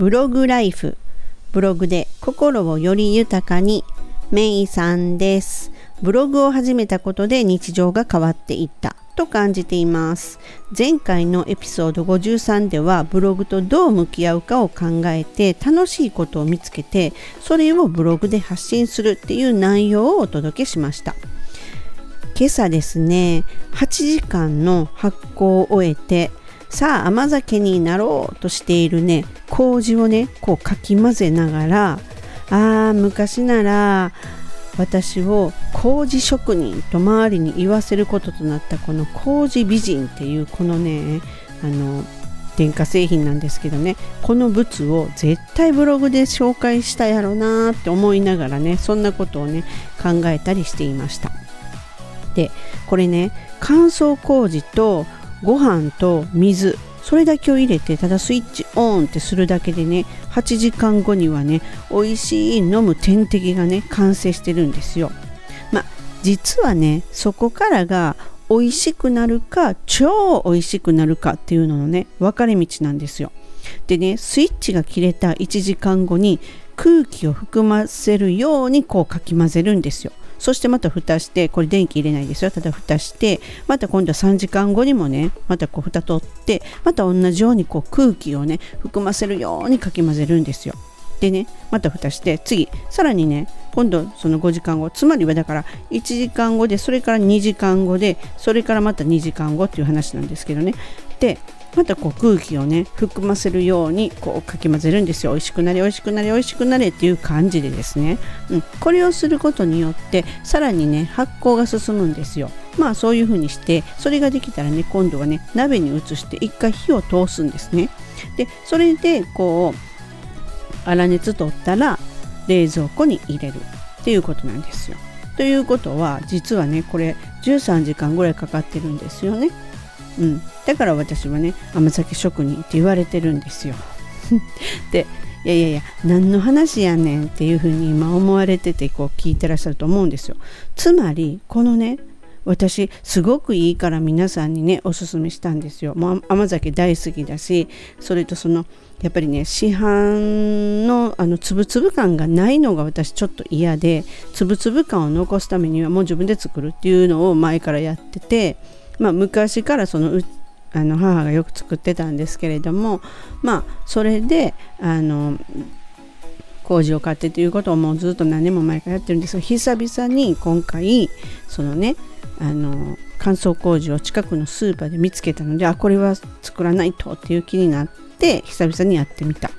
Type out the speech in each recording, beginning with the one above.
ブログライフ。ブログで心をより豊かに。メイさんです。ブログを始めたことで日常が変わっていった。と感じています。前回のエピソード53ではブログとどう向き合うかを考えて楽しいことを見つけてそれをブログで発信するっていう内容をお届けしました。今朝ですね8時間の発酵を終えてさあ甘酒になろうとしているね麹をねこうかき混ぜながらあー昔なら私を麹職人と周りに言わせることとなったこの麹美人っていうこのねあの電化製品なんですけどねこの物を絶対ブログで紹介したやろなって思いながらねそんなことをね考えたりしていました。でこれね乾燥麹とご飯と水それだけを入れてただスイッチオンってするだけでね8時間後にはね美味しい飲む点滴がね完成してるんですよ。まあ実はねそこからが美味しくなるか超美味しくなるかっていうののね分かれ道なんですよ。でねスイッチが切れた1時間後に空気を含ませるようにこうかき混ぜるんですよ。そしてまた蓋してこれ電気入れないですよ。ただ蓋してまた今度は3時間後にもねまたこう蓋取ってまた同じようにこう空気をね含ませるようにかき混ぜるんですよ。でねまた蓋して次さらにね今度その5時間後つまりはだから1時間後でそれから2時間後でそれからまた2時間後っていう話なんですけどね。でまたこう空気をね含ませるようにこうかき混ぜるんですよ。美味しくなれ美味しくなれ美味しくなれっていう感じでですね、うん、これをすることによってさらにね発酵が進むんですよ。まあそういう風にしてそれができたらね今度はね鍋に移して一回火を通すんですね。でそれでこう粗熱取ったら冷蔵庫に入れる。っていうことなんですよ。ということは実はねこれ13時間ぐらいかかってるんですよね。うん、だから私はね甘酒職人って言われてるんですよ。でいやいやいや何の話やねんっていうふうに今思われててこう聞いてらっしゃると思うんですよ。つまりこのね私すごくいいから皆さんにねおすすめしたんですよ。もう甘酒大好きだしそれとそのやっぱりね市販のあのつぶつぶ感がないのが私ちょっと嫌でつぶつぶ感を残すためにはもう自分で作るっていうのを前からやってて。まあ、昔からそのあの母がよく作ってたんですけれどもまあそれであの麹を買ってということをもうずっと何年も前からやってるんですが久々に今回そのねあの乾燥麹を近くのスーパーで見つけたのであこれは作らないとっていう気になって久々にやってみた。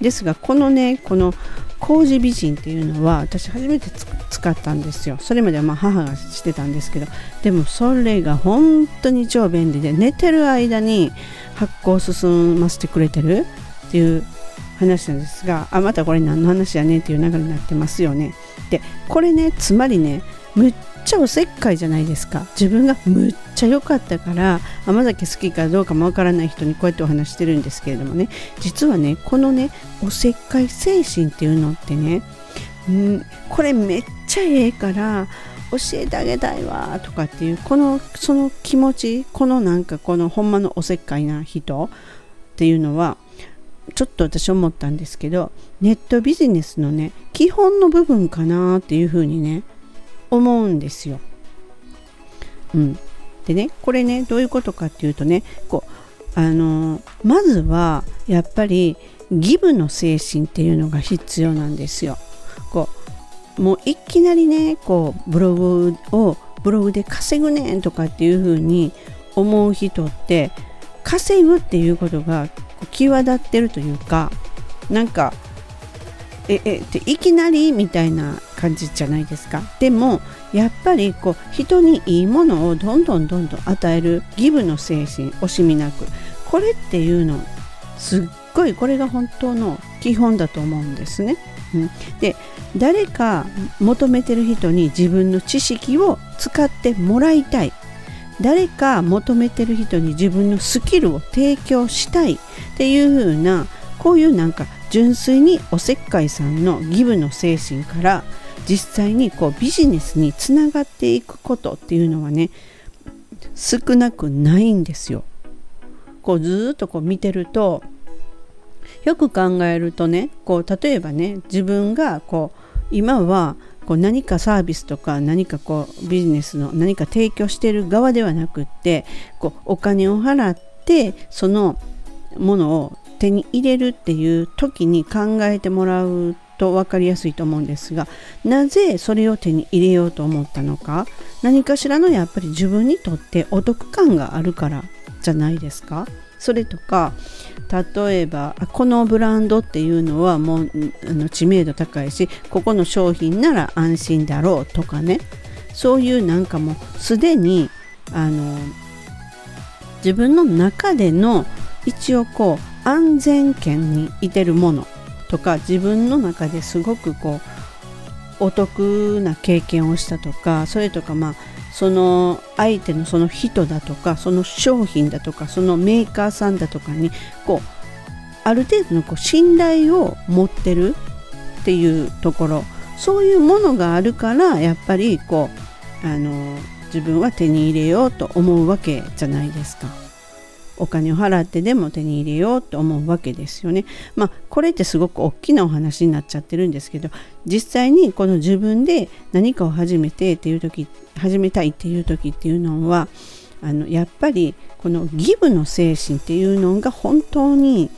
ですがこのねこの麹美人っていうのは私初めて作っ使ったんですよ。それまではま母がしてたんですけどでもそれが本当に超便利で寝てる間に発酵を進ませてくれてるっていう話なんですがあまたこれ何の話やねんっていう流れになってますよね。でこれねつまりねむっちゃおせっかいじゃないですか。自分がむっちゃ良かったから甘酒好きかどうかもわからない人にこうやってお話してるんですけれどもね。実はねこのねおせっかい精神っていうのってねんこれめっちゃええから教えてあげたいわとかっていうこのその気持ちこのなんかこのほんまのおせっかいな人っていうのはちょっと私思ったんですけどネットビジネスのね基本の部分かなっていうふうにね思うんですよ。うん、でねこれねどういうことかっていうとねこうあのまずはやっぱりギブの精神っていうのが必要なんですよ。もういきなりねこうブログをブログで稼ぐねんとかっていう風に思う人って稼ぐっていうことが際立ってるというかなんかええっていきなりみたいな感じじゃないですか。でもやっぱりこう人にいいものをどんどんどんどん与えるギブの精神惜しみなく。これっていうのすっごいこれが本当の基本だと思うんですね。うん、で誰か求めてる人に自分の知識を使ってもらいたい誰か求めてる人に自分のスキルを提供したいっていう風なこういうなんか純粋におせっかいさんのギブの精神から実際にこうビジネスにつながっていくことっていうのはね少なくないんですよ。こうずっとこう見てるとよく考えるとねこう例えばね自分がこう今はこう何かサービスとか何かこうビジネスの何か提供してる側ではなくってこうお金を払ってそのものを手に入れるっていう時に考えてもらうと分かりやすいと思うんですがなぜそれを手に入れようと思ったのか何かしらのやっぱり自分にとってお得感があるからじゃないですか？それとか例えばこのブランドっていうのはもうあの知名度高いしここの商品なら安心だろうとかね。そういうなんかもうすでにあの自分の中での一応こう安全圏にいてるものとか自分の中ですごくこうお得な経験をしたとかそれとかまあその相手のその人だとかその商品だとかそのメーカーさんだとかにこうある程度のこう信頼を持ってるっていうところそういうものがあるからやっぱりこうあの自分は手に入れようと思うわけじゃないですか。お金を払ってでも手に入れようと思うわけですよね。まあこれってすごく大きなお話になっちゃってるんですけど実際にこの自分で何かを始めてっていう時始めたいっていう時っていうのはあのやっぱりこのギブの精神っていうのが本当に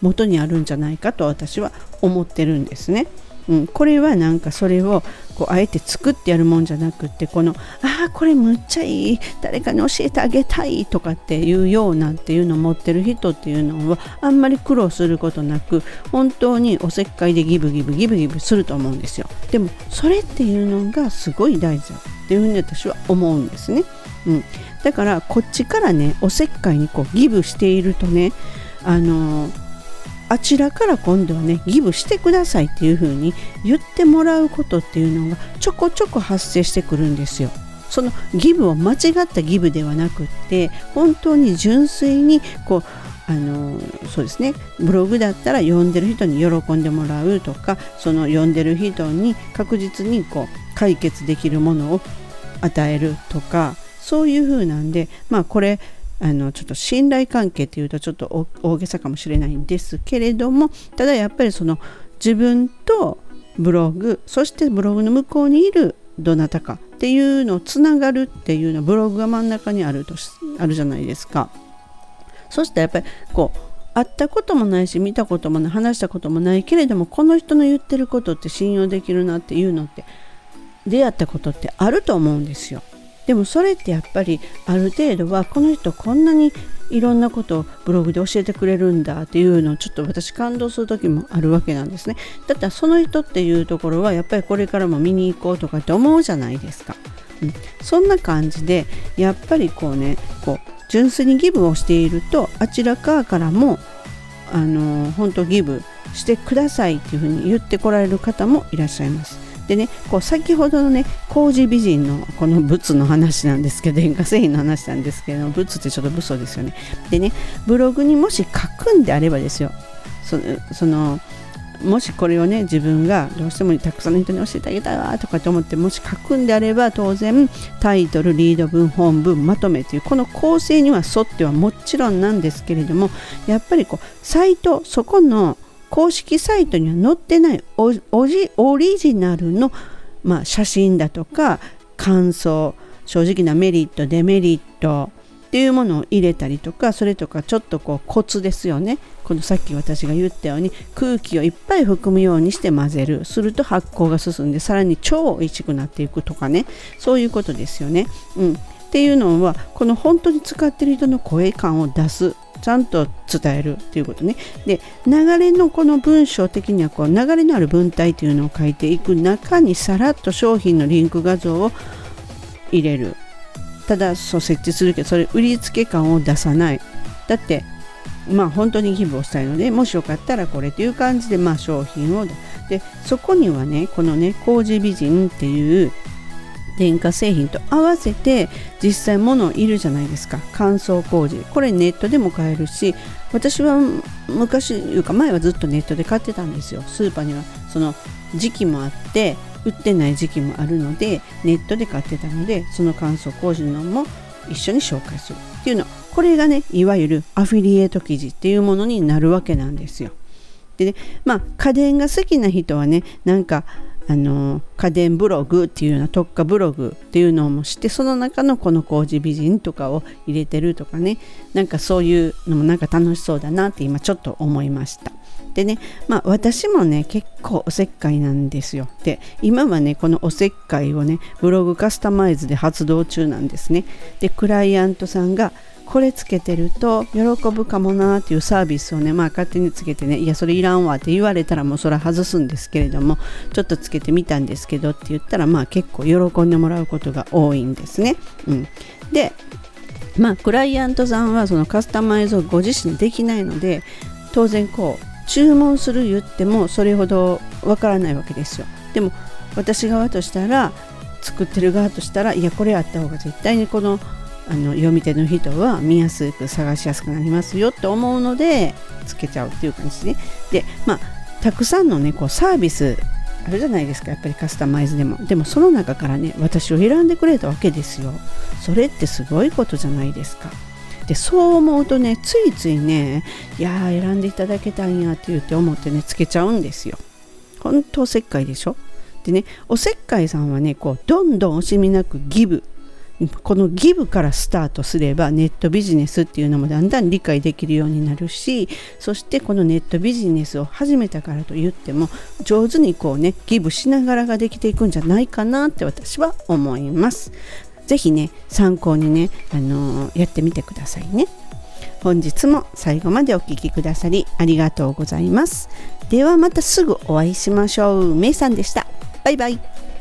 元にあるんじゃないかと私は思ってるんですね。うん、これはなんかそれをこうあえて作ってやるもんじゃなくってこのああこれむっちゃいい。誰かに教えてあげたいとかっていうようなっていうのを持ってる人っていうのはあんまり苦労することなく本当におせっかいでギブギブギブギブすると思うんですよ。でもそれっていうのがすごい大事だっていうふうに私は思うんですね、うん、だからこっちからねおせっかいにこうギブしているとねあのーあちらから今度はねギブしてくださいっていう風に言ってもらうことっていうのがちょこちょこ発生してくるんですよ。そのギブを間違ったギブではなくって本当に純粋にこうあのそうですねブログだったら読んでる人に喜んでもらうとかその読んでる人に確実にこう解決できるものを与えるとかそういう風なんでまあこれあのちょっと信頼関係っていうとちょっと大げさかもしれないんですけれどもただやっぱりその自分とブログそしてブログの向こうにいるどなたかっていうのをつながるっていうのはブログが真ん中にあるとあるじゃないですか。そしてやっぱりこう会ったこともないし見たこともない話したこともないけれどもこの人の言ってることって信用できるなっていうのって出会ったことってあると思うんですよ。でもそれってやっぱりある程度はこの人こんなにいろんなことをブログで教えてくれるんだっていうのをちょっと私感動する時もあるわけなんですね。だったらその人っていうところはやっぱりこれからも見に行こうとかって思うじゃないですか、うん、そんな感じでやっぱりこうねこう純粋にギブをしているとあちら側からもあの本当ギブしてくださいっていうふうに言ってこられる方もいらっしゃいます。でねこう先ほどのね麹美人のこの仏の話なんですけど塩化製品の話なんですけど仏ってちょっと武装ですよね。でねブログにもし書くんであればですよ。そそのもしこれをね自分がどうしてもたくさんの人に教えてあげたいわとかと思ってもし書くんであれば当然タイトルリード文本文まとめというこの構成には沿ってはもちろんなんですけれどもやっぱりこうサイトそこの公式サイトには載ってないオリジナルの、まあ、写真だとか感想正直なメリットデメリットっていうものを入れたりとかそれとかちょっとこうコツですよね。このさっき私が言ったように空気をいっぱい含むようにして混ぜる。すると発酵が進んでさらに超美味しくなっていくとかね。そういうことですよね。うん、っていうのはこの本当に使ってる人の声感を出すちゃんと伝えるっていうことね。で流れのこの文章的にはこう流れのある文体というのを書いていく中にさらっと商品のリンク画像を入れる。ただそう設置するけどそれ売り付け感を出さない。だってまあ本当に寄付をしたいのでもしよかったらこれという感じでまあ商品をでそこにはねこのね麹美人っていう電化製品と合わせて実際物いるじゃないですか。乾燥麹これネットでも買えるし私は昔いうか前はずっとネットで買ってたんですよ。スーパーには。その時期もあって売ってない時期もあるのでネットで買ってたのでその乾燥麹のも一緒に紹介するっていうの。これがねいわゆるアフィリエイト記事っていうものになるわけなんですよ。でねまあ家電が好きな人はねなんかあの家電ブログっていうような特化ブログっていうのもしてその中のこの工事美人とかを入れてるとかね。なんかそういうのもなんか楽しそうだなって今ちょっと思いました。でねまあ私もね結構おせっかいなんですよ。で今はねこのおせっかいをねブログカスタマイズで発動中なんですね。でクライアントさんがこれつけてると喜ぶかもなっていうサービスをねまあ勝手につけてねいやそれいらんわって言われたらもうそれは外すんですけれどもちょっとつけてみたんですけどって言ったらまあ結構喜んでもらうことが多いんですね。うん、でまあクライアントさんはそのカスタマイズをご自身できないので当然こう注文する言ってもそれほどわからないわけですよ。でも私側としたら作ってる側としたらいやこれあった方が絶対にこのあの読み手の人は見やすく探しやすくなりますよって思うのでつけちゃうっていう感じで、ね、でまあたくさんのねこうサービスあるじゃないですか。やっぱりカスタマイズでも。でもその中からね私を選んでくれたわけですよ。それってすごいことじゃないですか。でそう思うとねついついねいやー選んでいただけたんやって言って思ってねつけちゃうんですよ。本当おせっかいでしょ。でねおせっかいさんはねこうどんどん惜しみなくギブ。このギブからスタートすればネットビジネスっていうのもだんだん理解できるようになるしそしてこのネットビジネスを始めたからといっても上手にこうねギブしながらができていくんじゃないかなって私は思います。ぜひね参考にね、あのー、やってみてくださいね。本日も最後までお聴きくださりありがとうございます。ではまたすぐお会いしましょう。めいさんでした。バイバイ。